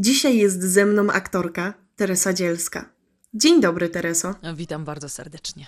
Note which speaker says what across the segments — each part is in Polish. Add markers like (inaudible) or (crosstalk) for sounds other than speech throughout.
Speaker 1: Dzisiaj jest ze mną aktorka Teresa Dzielska. Dzień dobry, Tereso.
Speaker 2: Witam bardzo serdecznie.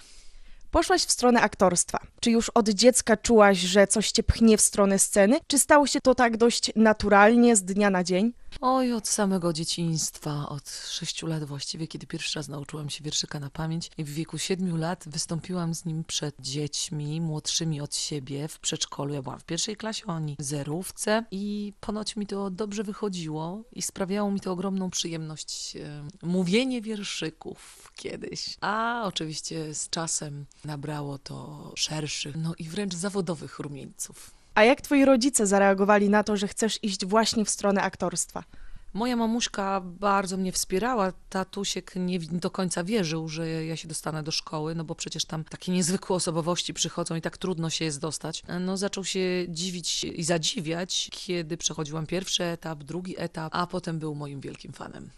Speaker 3: Poszłaś w stronę aktorstwa. Czy już od dziecka czułaś, że coś cię pchnie w stronę sceny? Czy stało się to tak dość naturalnie z dnia na dzień?
Speaker 2: Oj, od samego dzieciństwa, od sześciu lat właściwie, kiedy pierwszy raz nauczyłam się wierszyka na pamięć i w wieku siedmiu lat wystąpiłam z nim przed dziećmi młodszymi od siebie w przedszkolu. Ja byłam w pierwszej klasie, oni w zerówce i ponoć mi to dobrze wychodziło i sprawiało mi to ogromną przyjemność e, mówienie wierszyków kiedyś. A oczywiście z czasem nabrało to szerszych, no i wręcz zawodowych rumieńców.
Speaker 3: A jak twoi rodzice zareagowali na to, że chcesz iść właśnie w stronę aktorstwa?
Speaker 2: Moja mamuśka bardzo mnie wspierała. Tatusiek nie do końca wierzył, że ja się dostanę do szkoły, no bo przecież tam takie (laughs) niezwykłe osobowości przychodzą i tak trudno się jest dostać. No zaczął się dziwić i zadziwiać, kiedy przechodziłam pierwszy etap, drugi etap, a potem był moim wielkim fanem.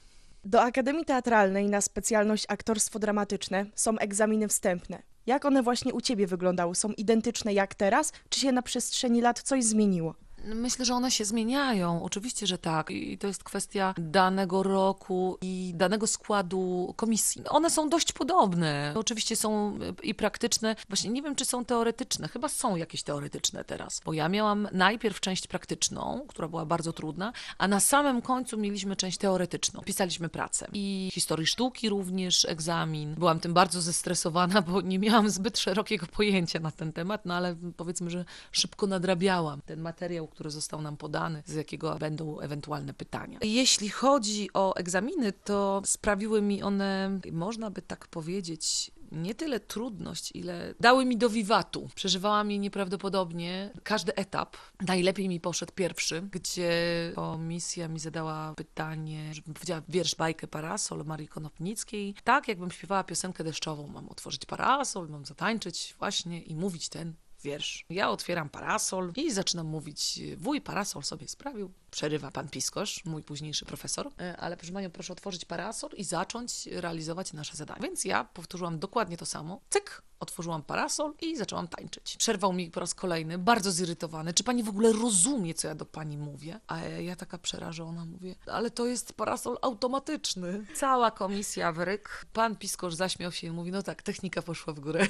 Speaker 3: Do Akademii Teatralnej na specjalność aktorstwo dramatyczne są egzaminy wstępne. Jak one właśnie u ciebie wyglądały? Są identyczne jak teraz, czy się na przestrzeni lat coś zmieniło?
Speaker 2: Myślę, że one się zmieniają. Oczywiście, że tak. I to jest kwestia danego roku i danego składu komisji. One są dość podobne. Oczywiście są i praktyczne. Właśnie nie wiem, czy są teoretyczne. Chyba są jakieś teoretyczne teraz. Bo ja miałam najpierw część praktyczną, która była bardzo trudna, a na samym końcu mieliśmy część teoretyczną. Pisaliśmy pracę. I historii sztuki również egzamin. Byłam tym bardzo zestresowana, bo nie miałam zbyt szerokiego pojęcia na ten temat, no ale powiedzmy, że szybko nadrabiałam ten materiał który został nam podany, z jakiego będą ewentualne pytania. Jeśli chodzi o egzaminy, to sprawiły mi one, można by tak powiedzieć, nie tyle trudność, ile dały mi do wiwatu. Przeżywałam je nieprawdopodobnie. Każdy etap. Najlepiej mi poszedł pierwszy, gdzie komisja mi zadała pytanie, żebym powiedziała wiersz bajkę Parasol Marii Konopnickiej. Tak, jakbym śpiewała piosenkę deszczową. Mam otworzyć parasol, mam zatańczyć właśnie i mówić ten wiersz. Ja otwieram parasol i zaczynam mówić, wuj parasol sobie sprawił. Przerywa pan Piskosz, mój późniejszy profesor, e, ale proszę panią, proszę otworzyć parasol i zacząć realizować nasze zadanie. Więc ja powtórzyłam dokładnie to samo. Cyk, otworzyłam parasol i zaczęłam tańczyć. Przerwał mi po raz kolejny, bardzo zirytowany. Czy pani w ogóle rozumie, co ja do pani mówię? A ja taka przerażona mówię, ale to jest parasol automatyczny. Cała komisja wryk. Pan Piskosz zaśmiał się i mówi, no tak, technika poszła w górę.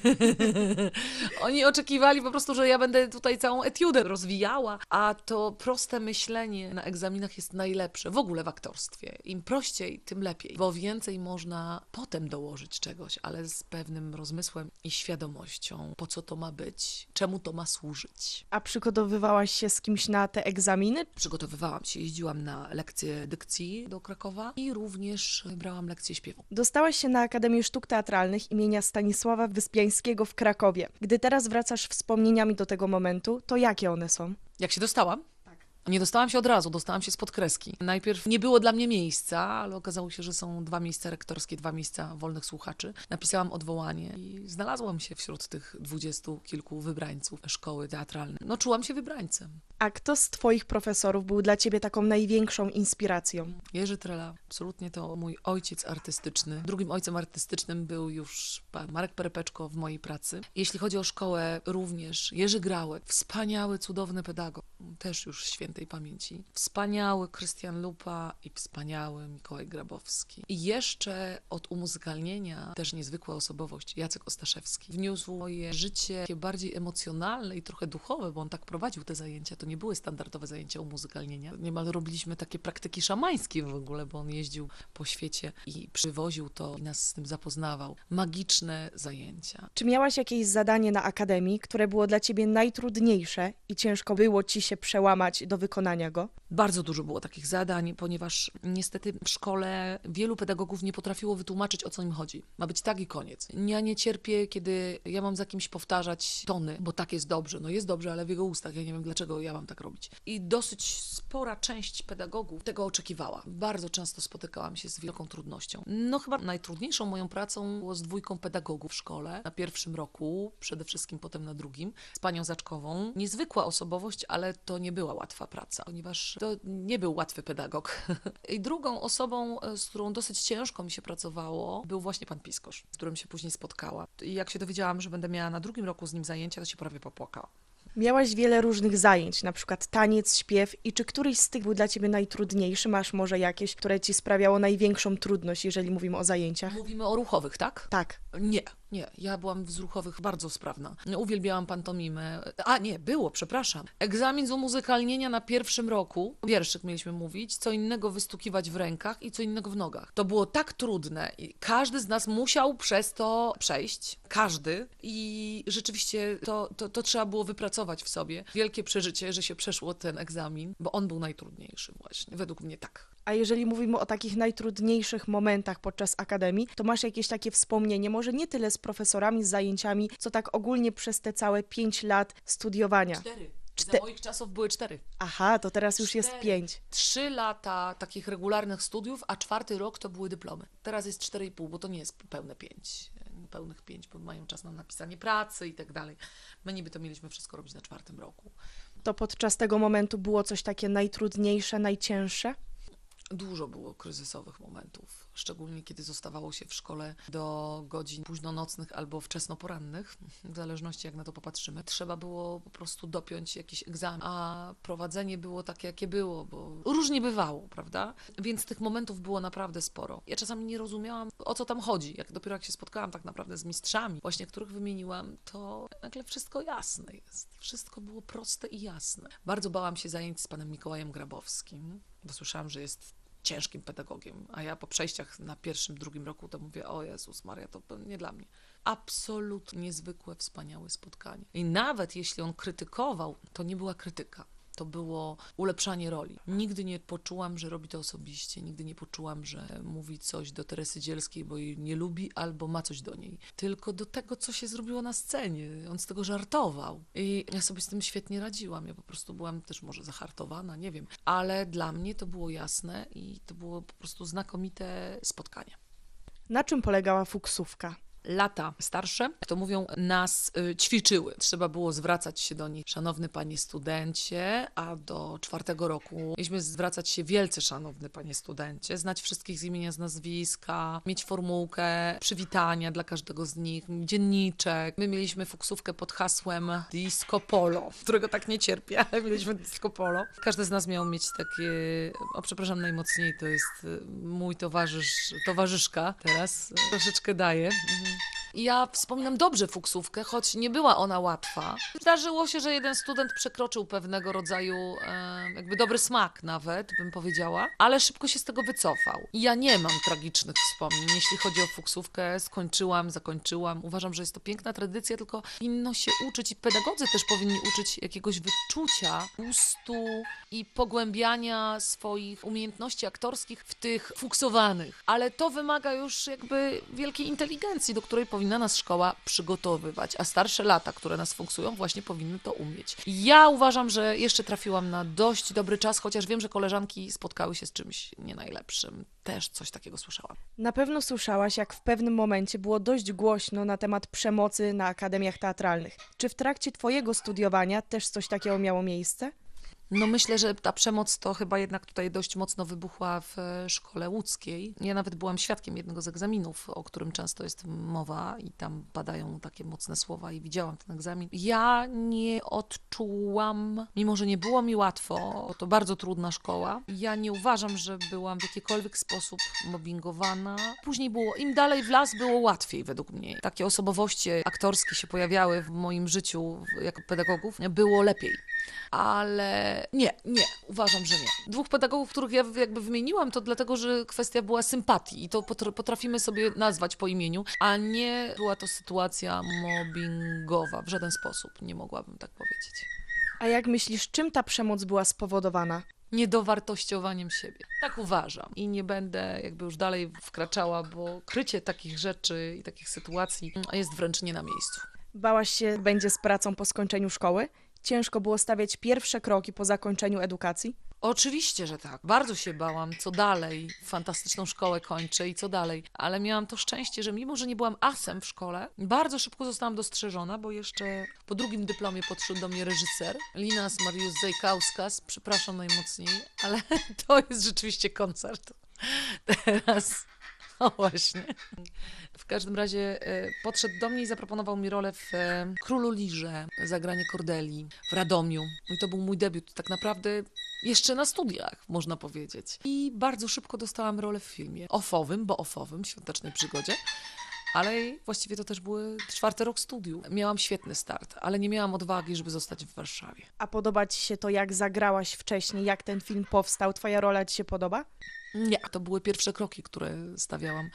Speaker 2: (laughs) Oni oczekiwali po prostu, że ja będę tutaj całą etiudę rozwijała, a to proste myślenie na egzaminach jest najlepsze w ogóle w aktorstwie. Im prościej, tym lepiej, bo więcej można potem dołożyć czegoś, ale z pewnym rozmysłem i świadomością, po co to ma być, czemu to ma służyć.
Speaker 3: A przygotowywałaś się z kimś na te egzaminy?
Speaker 2: Przygotowywałam się, jeździłam na lekcje dykcji do Krakowa i również brałam lekcje śpiewu.
Speaker 3: Dostałaś się na Akademię Sztuk Teatralnych imienia Stanisława Wyspiańskiego w Krakowie. Gdy teraz wracasz wspomnieniami do tego momentu, to jakie one są?
Speaker 2: Jak się dostałam? Nie dostałam się od razu, dostałam się spod kreski. Najpierw nie było dla mnie miejsca, ale okazało się, że są dwa miejsca rektorskie, dwa miejsca wolnych słuchaczy. Napisałam odwołanie i znalazłam się wśród tych dwudziestu kilku wybrańców szkoły teatralnej. No, czułam się wybrańcem.
Speaker 3: A kto z Twoich profesorów był dla Ciebie taką największą inspiracją?
Speaker 2: Jerzy Trela, absolutnie to mój ojciec artystyczny. Drugim ojcem artystycznym był już pan Marek Perepeczko w mojej pracy. Jeśli chodzi o szkołę, również Jerzy Grałek, wspaniały, cudowny pedagog, też już świętej pamięci. Wspaniały Krystian Lupa i wspaniały Mikołaj Grabowski. I jeszcze od umuzykalnienia też niezwykła osobowość Jacek Ostaszewski. Wniósł moje życie takie bardziej emocjonalne i trochę duchowe, bo on tak prowadził te zajęcia. To nie były standardowe zajęcia umuzykalnienia. Niemal robiliśmy takie praktyki szamańskie w ogóle, bo on jeździł po świecie i przywoził to i nas z tym zapoznawał. Magiczne zajęcia.
Speaker 3: Czy miałaś jakieś zadanie na akademii, które było dla ciebie najtrudniejsze i ciężko było ci się przełamać do wykonania go?
Speaker 2: Bardzo dużo było takich zadań, ponieważ niestety w szkole wielu pedagogów nie potrafiło wytłumaczyć, o co im chodzi. Ma być tak i koniec. Ja nie cierpię, kiedy ja mam za kimś powtarzać tony, bo tak jest dobrze. No jest dobrze, ale w jego ustach. Ja nie wiem, dlaczego ja mam tak robić. I dosyć spora część pedagogów tego oczekiwała. Bardzo często spotykałam się z wielką trudnością. No chyba najtrudniejszą moją pracą było z dwójką pedagogów w szkole. Na pierwszym roku, przede wszystkim potem na drugim, z panią Zaczkową. Niezwykła osobowość, ale to nie była łatwa praca, ponieważ to nie był łatwy pedagog. (laughs) I drugą osobą, e, z którą dosyć ciężko mi się pracowało, był właśnie pan Piskosz, z którym się później spotkała. I jak się dowiedziałam, że będę miała na drugim roku z nim zajęcia, to się prawie popłakała.
Speaker 3: Miałaś wiele różnych zajęć, na przykład taniec, śpiew i czy któryś z tych był dla ciebie najtrudniejszy? Masz może jakieś, które ci sprawiało największą trudność, jeżeli mówimy o zajęciach?
Speaker 2: Mówimy o ruchowych, tak?
Speaker 3: Tak.
Speaker 2: Nie, nie. Ja byłam z ruchowych bardzo sprawna. Uwielbiałam pantomimę. A nie, było, przepraszam. Egzamin z umuzykalnienia na pierwszym roku. Wierszyk mieliśmy mówić, co innego wystukiwać w rękach i co innego w nogach. To było tak trudne i każdy z nas musiał przez to przejść. Każdy. I rzeczywiście to, to, to trzeba było wypracować w sobie. Wielkie przeżycie, że się przeszło ten egzamin, bo on był najtrudniejszy właśnie. Według mnie tak.
Speaker 3: A jeżeli mówimy o takich najtrudniejszych momentach podczas akademii, to masz jakieś takie wspomnienie, może nie tyle z profesorami, z zajęciami, co tak ogólnie przez te całe pięć lat studiowania?
Speaker 2: Cztery.
Speaker 3: Czte-
Speaker 2: Za moich czasów były cztery.
Speaker 3: Aha, to teraz już jest
Speaker 2: Cztery.
Speaker 3: pięć.
Speaker 2: Trzy lata takich regularnych studiów, a czwarty rok to były dyplomy. Teraz jest cztery i pół, bo to nie jest pełne pięć. Pełnych pięć, bo mają czas na napisanie pracy i tak dalej. My niby to mieliśmy wszystko robić na czwartym roku.
Speaker 3: To podczas tego momentu było coś takie najtrudniejsze, najcięższe?
Speaker 2: Dużo było kryzysowych momentów, szczególnie kiedy zostawało się w szkole do godzin późnonocnych albo wczesnoporannych, w zależności jak na to popatrzymy. Trzeba było po prostu dopiąć jakiś egzamin, a prowadzenie było takie, jakie było, bo różnie bywało, prawda? Więc tych momentów było naprawdę sporo. Ja czasami nie rozumiałam, o co tam chodzi. Jak dopiero jak się spotkałam tak naprawdę z mistrzami, właśnie których wymieniłam, to nagle wszystko jasne jest. Wszystko było proste i jasne. Bardzo bałam się zajęć z panem Mikołajem Grabowskim, bo słyszałam, że jest ciężkim pedagogiem, a ja po przejściach na pierwszym, drugim roku to mówię, o Jezus Maria, to nie dla mnie. Absolutnie niezwykłe, wspaniałe spotkanie. I nawet jeśli on krytykował, to nie była krytyka. To było ulepszanie roli. Nigdy nie poczułam, że robi to osobiście. Nigdy nie poczułam, że mówi coś do Teresy Dzielskiej, bo jej nie lubi albo ma coś do niej. Tylko do tego, co się zrobiło na scenie. On z tego żartował. I ja sobie z tym świetnie radziłam. Ja po prostu byłam też może zahartowana, nie wiem. Ale dla mnie to było jasne i to było po prostu znakomite spotkanie
Speaker 3: Na czym polegała fuksówka?
Speaker 2: Lata starsze, to mówią, nas y, ćwiczyły. Trzeba było zwracać się do nich, szanowny panie studencie, a do czwartego roku mieliśmy zwracać się wielce szanowny panie studencie, znać wszystkich z imienia, z nazwiska, mieć formułkę przywitania dla każdego z nich, dzienniczek. My mieliśmy fuksówkę pod hasłem Disco Polo, którego tak nie cierpię, ale mieliśmy Disco Polo. Każdy z nas miał mieć takie, o przepraszam najmocniej, to jest y, mój towarzysz, towarzyszka teraz, y, troszeczkę daje. Ja wspominam dobrze fuksówkę, choć nie była ona łatwa. Zdarzyło się, że jeden student przekroczył pewnego rodzaju jakby dobry smak nawet, bym powiedziała, ale szybko się z tego wycofał. Ja nie mam tragicznych wspomnień, jeśli chodzi o fuksówkę. Skończyłam, zakończyłam. Uważam, że jest to piękna tradycja, tylko powinno się uczyć i pedagodzy też powinni uczyć jakiegoś wyczucia, gustu i pogłębiania swoich umiejętności aktorskich w tych fuksowanych. Ale to wymaga już jakby wielkiej inteligencji, do której powinna nas szkoła przygotowywać, a starsze lata, które nas fuksują, właśnie powinny to umieć. Ja uważam, że jeszcze trafiłam na dość dobry czas, chociaż wiem, że koleżanki spotkały się z czymś nie najlepszym. Też coś takiego słyszałam.
Speaker 3: Na pewno słyszałaś, jak w pewnym momencie było dość głośno na temat przemocy na akademiach teatralnych. Czy w trakcie Twojego studiowania też coś takiego miało miejsce?
Speaker 2: No myślę, że ta przemoc to chyba jednak tutaj dość mocno wybuchła w e, szkole łódzkiej. Ja nawet byłam świadkiem jednego z egzaminów, o którym często jest mowa i tam padają takie mocne słowa i widziałam ten egzamin. Ja nie odczułam, mimo że nie było mi łatwo, to bardzo trudna szkoła, ja nie uważam, że byłam w jakikolwiek sposób mobbingowana. Później było, im dalej w las, było łatwiej według mnie. Takie osobowości aktorskie się pojawiały w moim życiu jako pedagogów, było lepiej ale nie, nie, uważam, że nie. Dwóch pedagogów, których ja jakby wymieniłam, to dlatego, że kwestia była sympatii i to potr- potrafimy sobie nazwać po imieniu, a nie była to sytuacja mobbingowa w żaden sposób, nie mogłabym tak powiedzieć.
Speaker 3: A jak myślisz, czym ta przemoc była spowodowana?
Speaker 2: Niedowartościowaniem siebie. Tak uważam. I nie będę jakby już dalej wkraczała, bo krycie takich rzeczy i takich sytuacji jest wręcz nie na miejscu.
Speaker 3: Bałaś się, będzie z pracą po skończeniu szkoły? Ciężko było stawiać pierwsze kroki po zakończeniu edukacji?
Speaker 2: Oczywiście, że tak. Bardzo się bałam, co dalej. Fantastyczną szkołę kończę i co dalej. Ale miałam to szczęście, że mimo, że nie byłam asem w szkole, bardzo szybko zostałam dostrzeżona, bo jeszcze po drugim dyplomie podszedł do mnie reżyser, Linas Mariusz Zajkauskas. Przepraszam najmocniej, ale (laughs) to jest rzeczywiście koncert. Teraz, o właśnie. W każdym razie e, podszedł do mnie i zaproponował mi rolę w e, Królu Lirze, zagranie Cordeli w Radomiu. I to był mój debiut tak naprawdę jeszcze na studiach, można powiedzieć. I bardzo szybko dostałam rolę w filmie ofowym, bo ofowym, świątecznej przygodzie. Ale właściwie to też były czwarty rok studiów. Miałam świetny start, ale nie miałam odwagi, żeby zostać w Warszawie.
Speaker 3: A podoba ci się to, jak zagrałaś wcześniej, jak ten film powstał? Twoja rola ci się podoba?
Speaker 2: Nie, to były pierwsze kroki, które stawiałam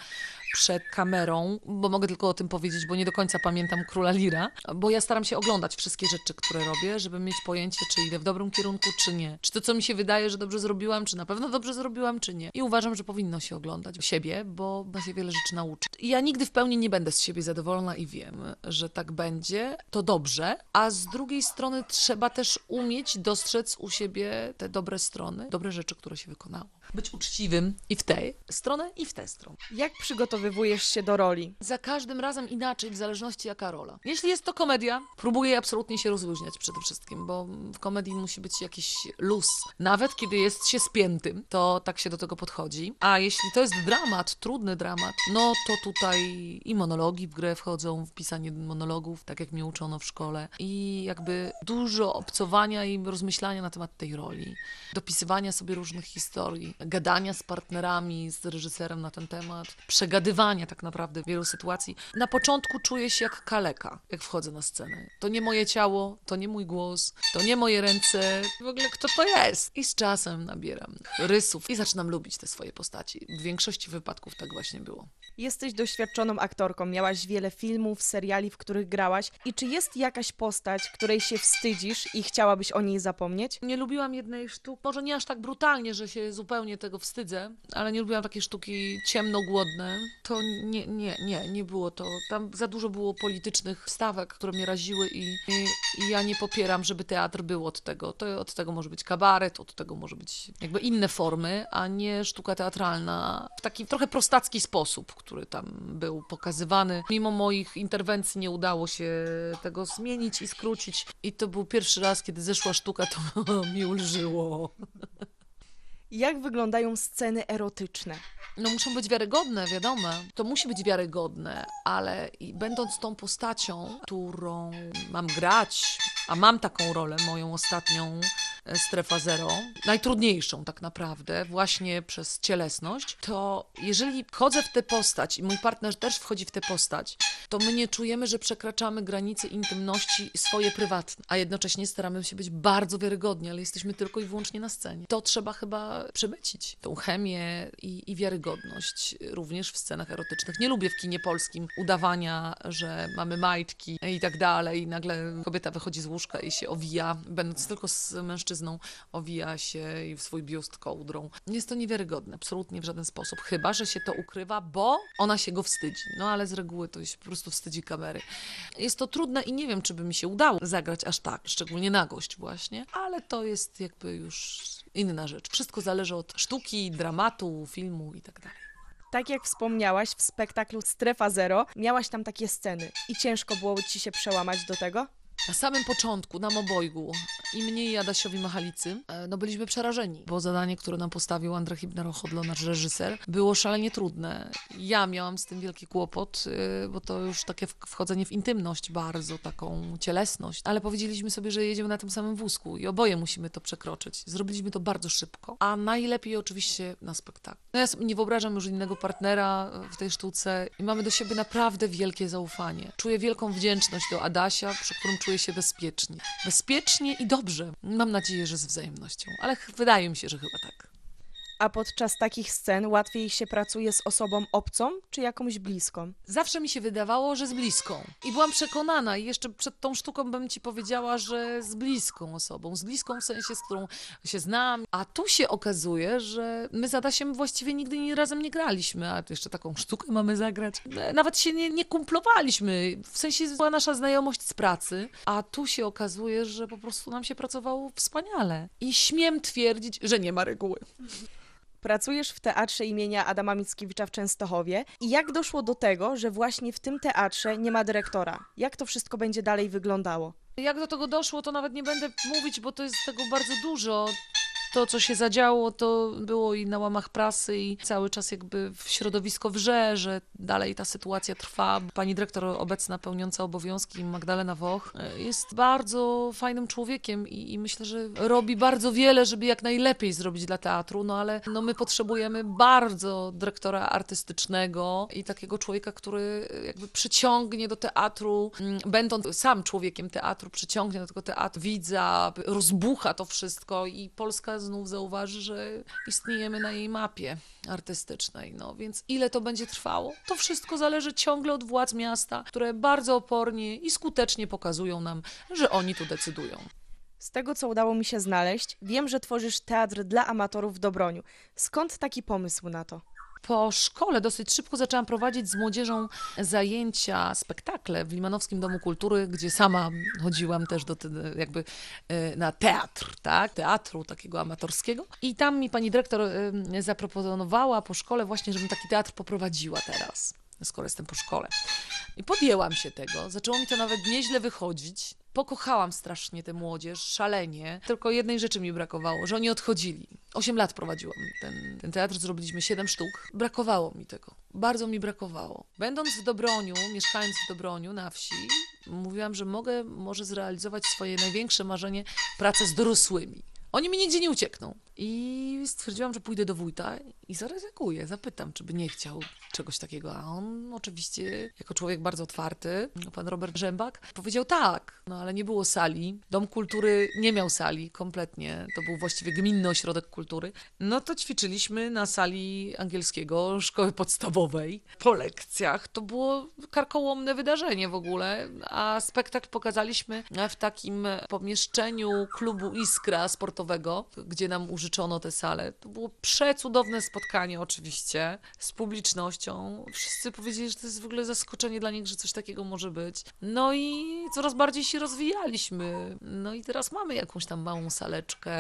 Speaker 2: przed kamerą, bo mogę tylko o tym powiedzieć, bo nie do końca pamiętam Króla Lira, bo ja staram się oglądać wszystkie rzeczy, które robię, żeby mieć pojęcie, czy idę w dobrym kierunku, czy nie. Czy to, co mi się wydaje, że dobrze zrobiłam, czy na pewno dobrze zrobiłam, czy nie. I uważam, że powinno się oglądać siebie, bo ma się wiele rzeczy nauczyć. I ja nigdy w pełni nie będę z siebie zadowolona i wiem, że tak będzie. To dobrze, a z drugiej strony trzeba też umieć dostrzec u siebie te dobre strony, dobre rzeczy, które się wykonało. Być uczciwym i w tej stronę, i w tę stronę.
Speaker 3: Jak przygotowywujesz się do roli?
Speaker 2: Za każdym razem inaczej, w zależności jaka rola. Jeśli jest to komedia, próbuję absolutnie się rozluźniać przede wszystkim, bo w komedii musi być jakiś luz. Nawet kiedy jest się spiętym, to tak się do tego podchodzi. A jeśli to jest dramat, trudny dramat, no to tutaj i monologi w grę wchodzą, w pisanie monologów, tak jak mnie uczono w szkole. I jakby dużo obcowania i rozmyślania na temat tej roli. Dopisywania sobie różnych historii, gadania z partnerami, z reżyserem na ten temat, przegadywania tak naprawdę wielu sytuacji. Na początku czuję się jak kaleka, jak wchodzę na scenę. To nie moje ciało, to nie mój głos, to nie moje ręce. W ogóle kto to jest? I z czasem nabieram rysów i zaczynam lubić te swoje postaci. W większości wypadków tak właśnie było.
Speaker 3: Jesteś doświadczoną aktorką, miałaś wiele filmów, seriali, w których grałaś. I czy jest jakaś postać, której się wstydzisz i chciałabyś o niej zapomnieć?
Speaker 2: Nie lubiłam jednej sztuki, może nie aż tak brutalnie, że się zupełnie tego wstydzę, ale nie lubiłam takiej sztuki ciemnogłodne. To nie, nie, nie, nie było to. Tam za dużo było politycznych stawek, które mnie raziły i, i, i ja nie popieram, żeby teatr był od tego. To od tego może być kabaret, od tego może być jakby inne formy, a nie sztuka teatralna w taki trochę prostacki sposób, który tam był pokazywany. Mimo moich interwencji nie udało się tego zmienić i skrócić. I to był pierwszy raz, kiedy zeszła sztuka, to (laughs) mi ulżyło.
Speaker 3: Jak wyglądają sceny erotyczne?
Speaker 2: No muszą być wiarygodne, wiadomo. To musi być wiarygodne, ale będąc tą postacią, którą mam grać, a mam taką rolę, moją ostatnią e, strefa zero, najtrudniejszą tak naprawdę, właśnie przez cielesność, to jeżeli wchodzę w tę postać i mój partner też wchodzi w tę postać, to my nie czujemy, że przekraczamy granice intymności swoje prywatne, a jednocześnie staramy się być bardzo wiarygodni, ale jesteśmy tylko i wyłącznie na scenie. To trzeba chyba przemycić, tą chemię i, i wiarygodność również w scenach erotycznych. Nie lubię w kinie polskim udawania, że mamy majtki i tak dalej i nagle kobieta wychodzi z łóżka i się owija, będąc tylko z mężczyzną, owija się i w swój biust kołdrą. Jest to niewiarygodne, absolutnie w żaden sposób, chyba, że się to ukrywa, bo ona się go wstydzi. No ale z reguły to się po prostu wstydzi kamery. Jest to trudne i nie wiem, czy by mi się udało zagrać aż tak, szczególnie nagość właśnie, ale to jest jakby już inna rzecz. Wszystko zależy od sztuki, dramatu, filmu i tak dalej.
Speaker 3: Tak jak wspomniałaś, w spektaklu Strefa Zero miałaś tam takie sceny. I ciężko było ci się przełamać do tego?
Speaker 2: Na samym początku, nam obojgu, i mnie i Adasiowi Machalicy, e, no byliśmy przerażeni, bo zadanie, które nam postawił Andrzej Hibner-Ochodlo, nasz reżyser, było szalenie trudne. Ja miałam z tym wielki kłopot, e, bo to już takie wchodzenie w intymność bardzo, taką cielesność, ale powiedzieliśmy sobie, że jedziemy na tym samym wózku i oboje musimy to przekroczyć. Zrobiliśmy to bardzo szybko, a najlepiej oczywiście na spektaklu. No ja nie wyobrażam już innego partnera w tej sztuce i mamy do siebie naprawdę wielkie zaufanie. Czuję wielką wdzięczność do Adasia, przy którym czuję się bezpiecznie. Bezpiecznie i dobrze. Mam nadzieję, że z wzajemnością, ale wydaje mi się, że chyba tak.
Speaker 3: A podczas takich scen łatwiej się pracuje z osobą obcą czy jakąś bliską?
Speaker 2: Zawsze mi się wydawało, że z bliską. I byłam przekonana, i jeszcze przed tą sztuką bym ci powiedziała, że z bliską osobą. Z bliską w sensie, z którą się znam. A tu się okazuje, że my z Adasiem właściwie nigdy nie, razem nie graliśmy, a tu jeszcze taką sztukę mamy zagrać. E, Nawet się nie, nie kumplowaliśmy. W sensie była nasza znajomość z pracy, a tu się okazuje, że po prostu nam się pracowało wspaniale. I śmiem twierdzić, że nie ma reguły.
Speaker 3: Pracujesz w teatrze imienia Adama Mickiewicza w Częstochowie. I jak doszło do tego, że właśnie w tym teatrze nie ma dyrektora? Jak to wszystko będzie dalej wyglądało?
Speaker 2: Jak do tego doszło, to nawet nie będę mówić, bo to jest tego bardzo dużo. To, co się zadziało, to było i na łamach prasy, i cały czas jakby w środowisko wrze, że dalej ta sytuacja trwa. Pani dyrektor obecna pełniąca obowiązki, Magdalena Woch, e, jest bardzo fajnym człowiekiem i, i myślę, że robi bardzo wiele, żeby jak najlepiej zrobić dla teatru, no ale no my potrzebujemy bardzo dyrektora artystycznego i takiego człowieka, który e, jakby przyciągnie do teatru, mm, będąc sam człowiekiem teatru, przyciągnie do tego teatru widza, rozbucha to wszystko i Polska znów zauważy, że istniejemy na jej mapie artystycznej. No więc ile to będzie trwało? To wszystko zależy ciągle od władz miasta, które bardzo opornie i skutecznie pokazują nam, że oni tu decydują.
Speaker 3: Z tego, co udało mi się znaleźć, wiem, że tworzysz teatr dla amatorów w Dobroniu. Skąd taki pomysł na to?
Speaker 2: Po szkole dosyć szybko zaczęłam prowadzić z młodzieżą zajęcia, spektakle w Limanowskim Domu Kultury, gdzie sama chodziłam też do, jakby e, na teatr, tak? Teatru takiego amatorskiego. I tam mi pani dyrektor e, zaproponowała po szkole właśnie, żebym taki teatr poprowadziła teraz, skoro jestem po szkole. I podjęłam się tego. Zaczęło mi to nawet nieźle wychodzić. Pokochałam strasznie tę młodzież, szalenie. Tylko jednej rzeczy mi brakowało, że oni odchodzili. Osiem lat prowadziłam ten, ten teatr, zrobiliśmy siedem sztuk. Brakowało mi tego. Bardzo mi brakowało. Będąc w Dobroniu, mieszkając w Dobroniu na wsi, mówiłam, że mogę może zrealizować swoje największe marzenie pracę z dorosłymi. Oni mi nigdzie nie uciekną. I stwierdziłam, że pójdę do wójta i zaryzykuję, zapytam, czy by nie chciał czegoś takiego. A on oczywiście, jako człowiek bardzo otwarty, pan Robert Rzębak, powiedział tak, no ale nie było sali. Dom kultury nie miał sali kompletnie. To był właściwie gminny ośrodek kultury. No to ćwiczyliśmy na sali angielskiego szkoły podstawowej po lekcjach. To było karkołomne wydarzenie w ogóle, a spektakl pokazaliśmy w takim pomieszczeniu klubu Iskra sportowego, gdzie nam użyczono tę salę. To było przecudowne spotkanie oczywiście z publicznością. Wszyscy powiedzieli, że to jest w ogóle zaskoczenie dla nich, że coś takiego może być. No i coraz bardziej się rozwijaliśmy. No i teraz mamy jakąś tam małą saleczkę.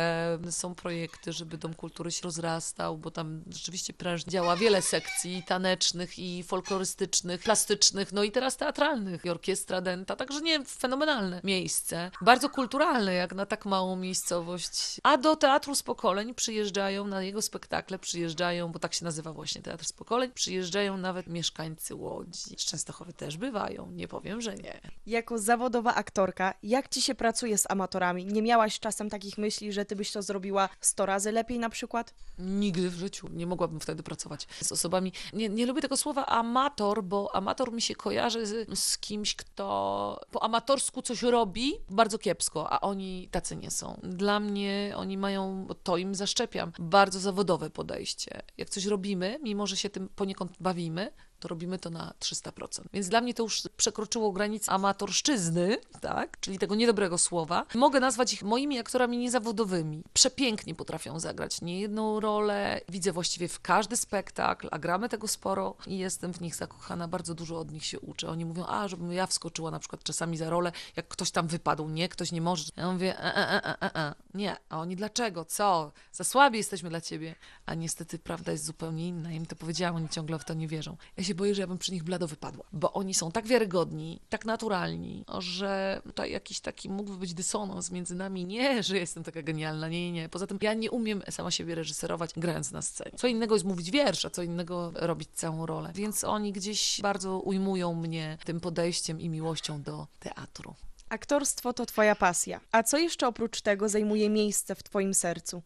Speaker 2: Są projekty, żeby Dom Kultury się rozrastał, bo tam rzeczywiście prężnie działa wiele sekcji tanecznych i folklorystycznych, plastycznych, no i teraz teatralnych i orkiestra Denta, także nie, fenomenalne miejsce. Bardzo kulturalne, jak na tak małą miejscowość. A do Teatru z Pokoleń przyjeżdżają, na jego spektakle przyjeżdżają, bo tak się nazywa właśnie Teatr z Pokoleń, przyjeżdżają nawet mieszkańcy Łodzi. Z Częstochowy też bywają, nie powiem, że nie.
Speaker 3: Jako zawodowa aktorka, jak ci się pracuje z amatorami? Nie miałaś czasem takich myśli, że ty byś to zrobiła 100 razy lepiej na przykład?
Speaker 2: Nigdy w życiu nie mogłabym wtedy pracować z osobami. Nie, nie lubię tego słowa amator, bo amator mi się kojarzy z, z kimś, kto po amatorsku coś robi bardzo kiepsko, a oni tacy nie są. Dla mnie oni mają, to im zaszczepiam, bardzo zawodowe podejście. Jak coś robimy, mimo że się tym poniekąd bawimy, to robimy to na 300%. Więc dla mnie to już przekroczyło granicę amatorszczyzny, tak? czyli tego niedobrego słowa. Mogę nazwać ich moimi aktorami niezawodowymi. Przepięknie potrafią zagrać niejedną rolę. Widzę właściwie w każdy spektakl, a gramy tego sporo i jestem w nich zakochana. Bardzo dużo od nich się uczę. Oni mówią, a żebym ja wskoczyła na przykład czasami za rolę, jak ktoś tam wypadł. Nie, ktoś nie może. Ja mówię, e, e, e, e, e. nie. A oni dlaczego? Co? Za słabi jesteśmy dla ciebie. A niestety prawda jest zupełnie inna. Im to powiedziałam, oni ciągle w to nie wierzą. Ja się boję, że ja bym przy nich blado wypadła, bo oni są tak wiarygodni, tak naturalni, że tutaj jakiś taki mógłby być dysonans między nami. Nie, że jestem taka genialna, nie, nie. Poza tym ja nie umiem sama siebie reżyserować, grając na scenie. Co innego jest mówić wiersz, a co innego robić całą rolę. Więc oni gdzieś bardzo ujmują mnie tym podejściem i miłością do teatru.
Speaker 3: Aktorstwo to twoja pasja. A co jeszcze oprócz tego zajmuje miejsce w twoim sercu?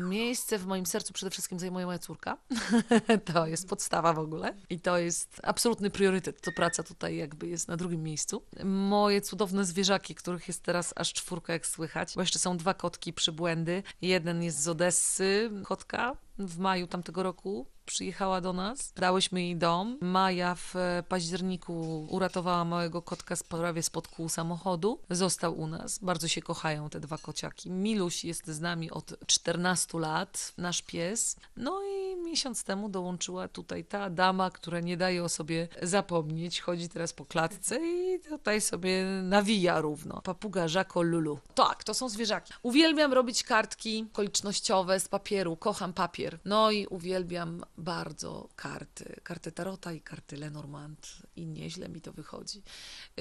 Speaker 2: Miejsce w moim sercu przede wszystkim zajmuje moja córka. (laughs) to jest podstawa w ogóle. I to jest absolutny priorytet. To praca tutaj jakby jest na drugim miejscu. Moje cudowne zwierzaki, których jest teraz aż czwórka, jak słychać. Bo jeszcze są dwa kotki przybłędy. Jeden jest z Odessy, kotka. W maju tamtego roku przyjechała do nas, dałyśmy jej dom. Maja w październiku uratowała małego kotka z prawie spod kół samochodu. Został u nas. Bardzo się kochają te dwa kociaki. Miluś jest z nami od 14 lat, nasz pies. No i miesiąc temu dołączyła tutaj ta dama, która nie daje o sobie zapomnieć. Chodzi teraz po klatce i tutaj sobie nawija równo. Papuga Żako Lulu. Tak, to są zwierzaki. Uwielbiam robić kartki okolicznościowe z papieru. Kocham papier. No i uwielbiam bardzo karty. Karty Tarota i karty Lenormand. I nieźle mi to wychodzi.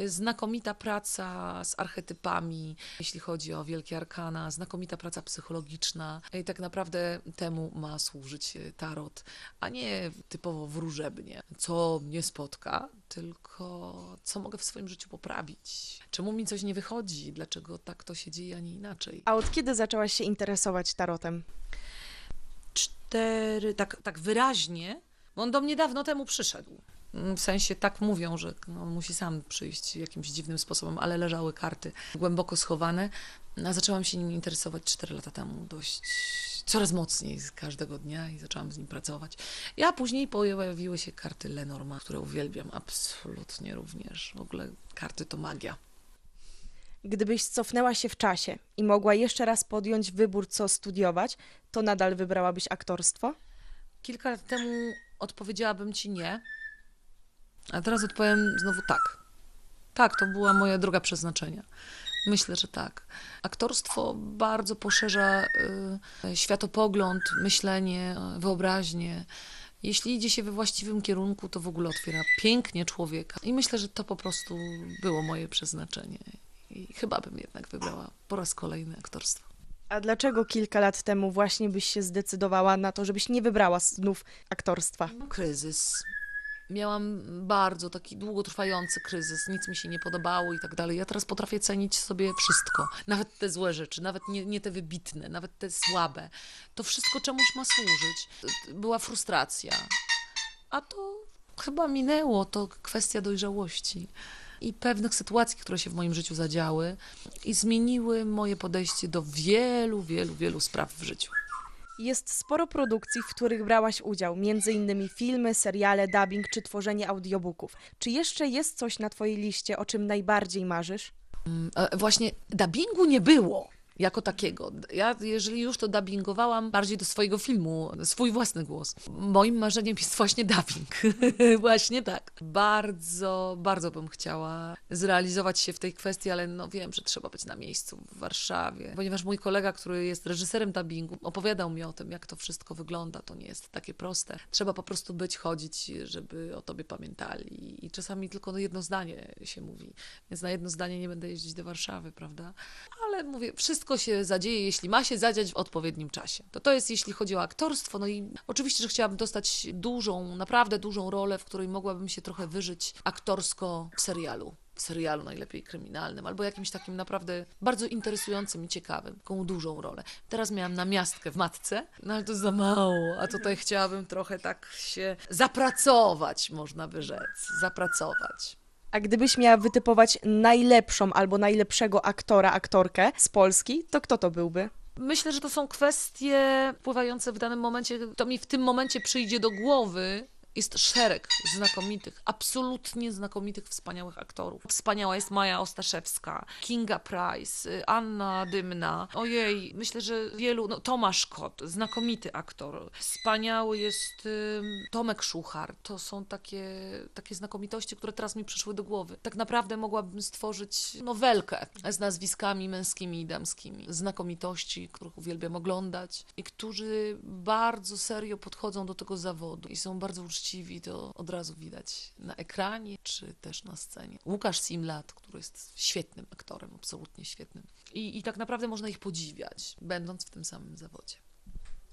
Speaker 2: Znakomita praca z archetypami, jeśli chodzi o wielkie arkana. Znakomita praca psychologiczna. I tak naprawdę temu ma służyć tarot, a nie typowo wróżebnie. Co mnie spotka, tylko co mogę w swoim życiu poprawić. Czemu mi coś nie wychodzi? Dlaczego tak to się dzieje, a nie inaczej?
Speaker 3: A od kiedy zaczęłaś się interesować tarotem?
Speaker 2: Cztery, tak, tak wyraźnie, bo on do mnie dawno temu przyszedł. W sensie tak mówią, że no, on musi sam przyjść jakimś dziwnym sposobem, ale leżały karty głęboko schowane. A zaczęłam się nim interesować cztery lata temu dość coraz mocniej z każdego dnia i zaczęłam z nim pracować. Ja później pojawiły się karty Lenormand, które uwielbiam absolutnie również. W ogóle karty to magia.
Speaker 3: Gdybyś cofnęła się w czasie i mogła jeszcze raz podjąć wybór, co studiować, to nadal wybrałabyś aktorstwo?
Speaker 2: Kilka lat temu odpowiedziałabym ci nie, a teraz odpowiem znowu tak. Tak, to była moja droga przeznaczenia. Myślę, że tak. Aktorstwo bardzo poszerza y, światopogląd, myślenie, wyobraźnię. Jeśli idzie się we właściwym kierunku, to w ogóle otwiera pięknie człowieka. I myślę, że to po prostu było moje przeznaczenie. I chyba bym jednak wybrała po raz kolejny aktorstwo.
Speaker 3: A dlaczego kilka lat temu właśnie byś się zdecydowała na to, żebyś nie wybrała znów aktorstwa?
Speaker 2: Kryzys. Miałam bardzo taki długotrwający kryzys, nic mi się nie podobało i tak dalej. Ja teraz potrafię cenić sobie wszystko, nawet te złe rzeczy, nawet nie, nie te wybitne, nawet te słabe. To wszystko czemuś ma służyć. Była frustracja, a to chyba minęło, to kwestia dojrzałości i pewnych sytuacji, które się w moim życiu zadziały i zmieniły moje podejście do wielu, wielu, wielu spraw w życiu.
Speaker 3: Jest sporo produkcji, w których brałaś udział, między innymi filmy, seriale, dubbing czy tworzenie audiobooków. Czy jeszcze jest coś na twojej liście, o czym najbardziej marzysz?
Speaker 2: E, Właśnie dubbingu nie było jako takiego. Ja, jeżeli już to dubbingowałam bardziej do swojego filmu, swój własny głos. Moim marzeniem jest właśnie dubbing. (laughs) właśnie tak. Bardzo, bardzo bym chciała zrealizować się w tej kwestii, ale no wiem, że trzeba być na miejscu w Warszawie. Ponieważ mój kolega, który jest reżyserem dubbingu, opowiadał mi o tym, jak to wszystko wygląda. To nie jest takie proste. Trzeba po prostu być, chodzić, żeby o tobie pamiętali. I czasami tylko no jedno zdanie się mówi. Więc na jedno zdanie nie będę jeździć do Warszawy, prawda? Ale mówię, wszystko się zadzieje, jeśli ma się zadziać w odpowiednim czasie. To to jest, jeśli chodzi o aktorstwo. No i oczywiście, że chciałabym dostać dużą, naprawdę dużą rolę, w której mogłabym się trochę wyżyć aktorsko w serialu. W serialu najlepiej kryminalnym, albo jakimś takim naprawdę bardzo interesującym i ciekawym, taką dużą rolę. Teraz miałam namiastkę w matce, no ale to za mało, a tutaj chciałabym trochę tak się zapracować, można by rzec, zapracować.
Speaker 3: A gdybyś miała wytypować najlepszą albo najlepszego aktora, aktorkę z Polski, to kto to byłby?
Speaker 2: Myślę, że to są kwestie wpływające w danym momencie. To mi w tym momencie przyjdzie do głowy. Jest szereg znakomitych, absolutnie znakomitych, wspaniałych aktorów. Wspaniała jest Maja Ostaszewska, Kinga Price, Anna Dymna. Ojej, myślę, że wielu. No, Tomasz Kot, znakomity aktor. Wspaniały jest Tomek Szuchar. To są takie, takie znakomitości, które teraz mi przyszły do głowy. Tak naprawdę mogłabym stworzyć nowelkę z nazwiskami męskimi i damskimi. Znakomitości, których uwielbiam oglądać i którzy bardzo serio podchodzą do tego zawodu i są bardzo uczciwi, to od razu widać na ekranie czy też na scenie. Łukasz Simlat, który jest świetnym aktorem, absolutnie świetnym. I, I tak naprawdę można ich podziwiać, będąc w tym samym zawodzie.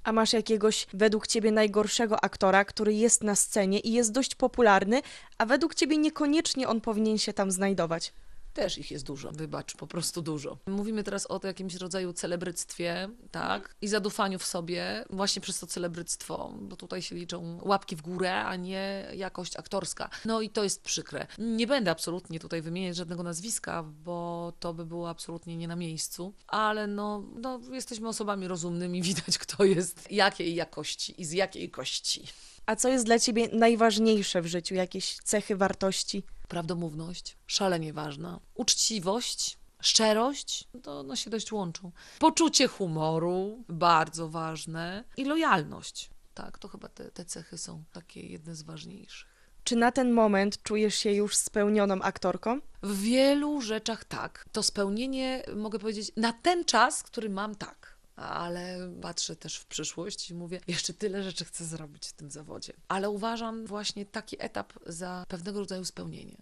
Speaker 3: A masz jakiegoś według ciebie najgorszego aktora, który jest na scenie i jest dość popularny, a według ciebie niekoniecznie on powinien się tam znajdować?
Speaker 2: Też ich jest dużo, wybacz, po prostu dużo. Mówimy teraz o jakimś rodzaju celebryctwie, tak? I zadufaniu w sobie właśnie przez to celebryctwo, bo tutaj się liczą łapki w górę, a nie jakość aktorska. No i to jest przykre. Nie będę absolutnie tutaj wymieniać żadnego nazwiska, bo to by było absolutnie nie na miejscu, ale no, no jesteśmy osobami rozumnymi, (laughs) widać kto jest jakiej jakości i z jakiej kości.
Speaker 3: A co jest dla ciebie najważniejsze w życiu? Jakieś cechy, wartości?
Speaker 2: prawdomówność, szalenie ważna, uczciwość, szczerość, to no się dość łączą. Poczucie humoru, bardzo ważne, i lojalność. tak, to chyba te, te cechy są takie jedne z ważniejszych.
Speaker 3: Czy na ten moment czujesz się już spełnioną aktorką?
Speaker 2: W wielu rzeczach tak. To spełnienie, mogę powiedzieć, na ten czas, który mam, tak. Ale patrzę też w przyszłość i mówię, jeszcze tyle rzeczy chcę zrobić w tym zawodzie. Ale uważam właśnie taki etap za pewnego rodzaju spełnienie.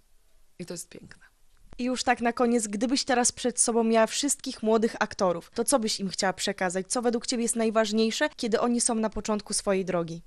Speaker 2: I to jest piękne.
Speaker 3: I już tak na koniec, gdybyś teraz przed sobą miała wszystkich młodych aktorów, to co byś im chciała przekazać? Co według ciebie jest najważniejsze, kiedy oni są na początku swojej drogi?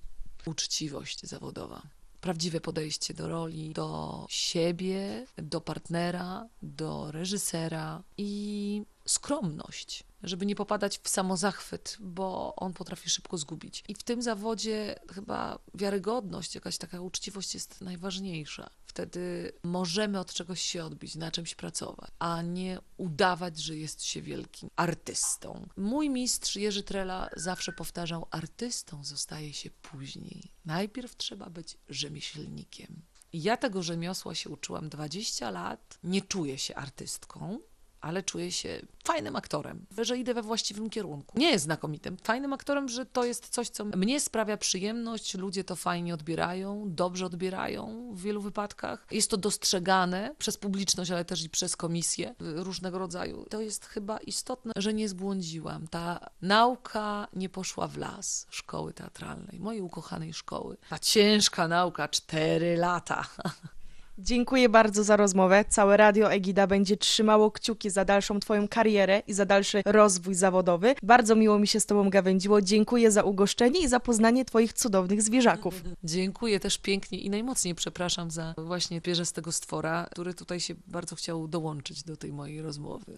Speaker 2: Uczciwość zawodowa. Prawdziwe podejście do roli, do siebie, do partnera, do reżysera i skromność, żeby nie popadać w samozachwyt, bo on potrafi szybko zgubić. I w tym zawodzie chyba wiarygodność, jakaś taka uczciwość jest najważniejsza. Wtedy możemy od czegoś się odbić, na czymś pracować, a nie udawać, że jest się wielkim artystą. Mój mistrz Jerzy Trela zawsze powtarzał: artystą zostaje się później. Najpierw trzeba być rzemieślnikiem. Ja tego rzemiosła się uczyłam 20 lat. Nie czuję się artystką, ale czuję się fajnym aktorem, że idę we właściwym kierunku. Nie jest znakomitym, fajnym aktorem, że to jest coś, co mnie sprawia przyjemność, ludzie to fajnie odbierają, dobrze odbierają w wielu wypadkach. Jest to dostrzegane przez publiczność, ale też i przez komisje różnego rodzaju. To jest chyba istotne, że nie zbłądziłam. Ta nauka nie poszła w las szkoły teatralnej, mojej ukochanej szkoły. Ta ciężka nauka, cztery lata. (laughs)
Speaker 3: Dziękuję bardzo za rozmowę. Całe Radio Egida będzie trzymało kciuki za dalszą Twoją karierę i za dalszy rozwój zawodowy. Bardzo miło mi się z Tobą gawędziło. Dziękuję za ugoszczenie i za poznanie Twoich cudownych zwierzaków.
Speaker 2: Dziękuję też pięknie i najmocniej przepraszam za właśnie pierzestego stwora, który tutaj się bardzo chciał dołączyć do tej mojej rozmowy.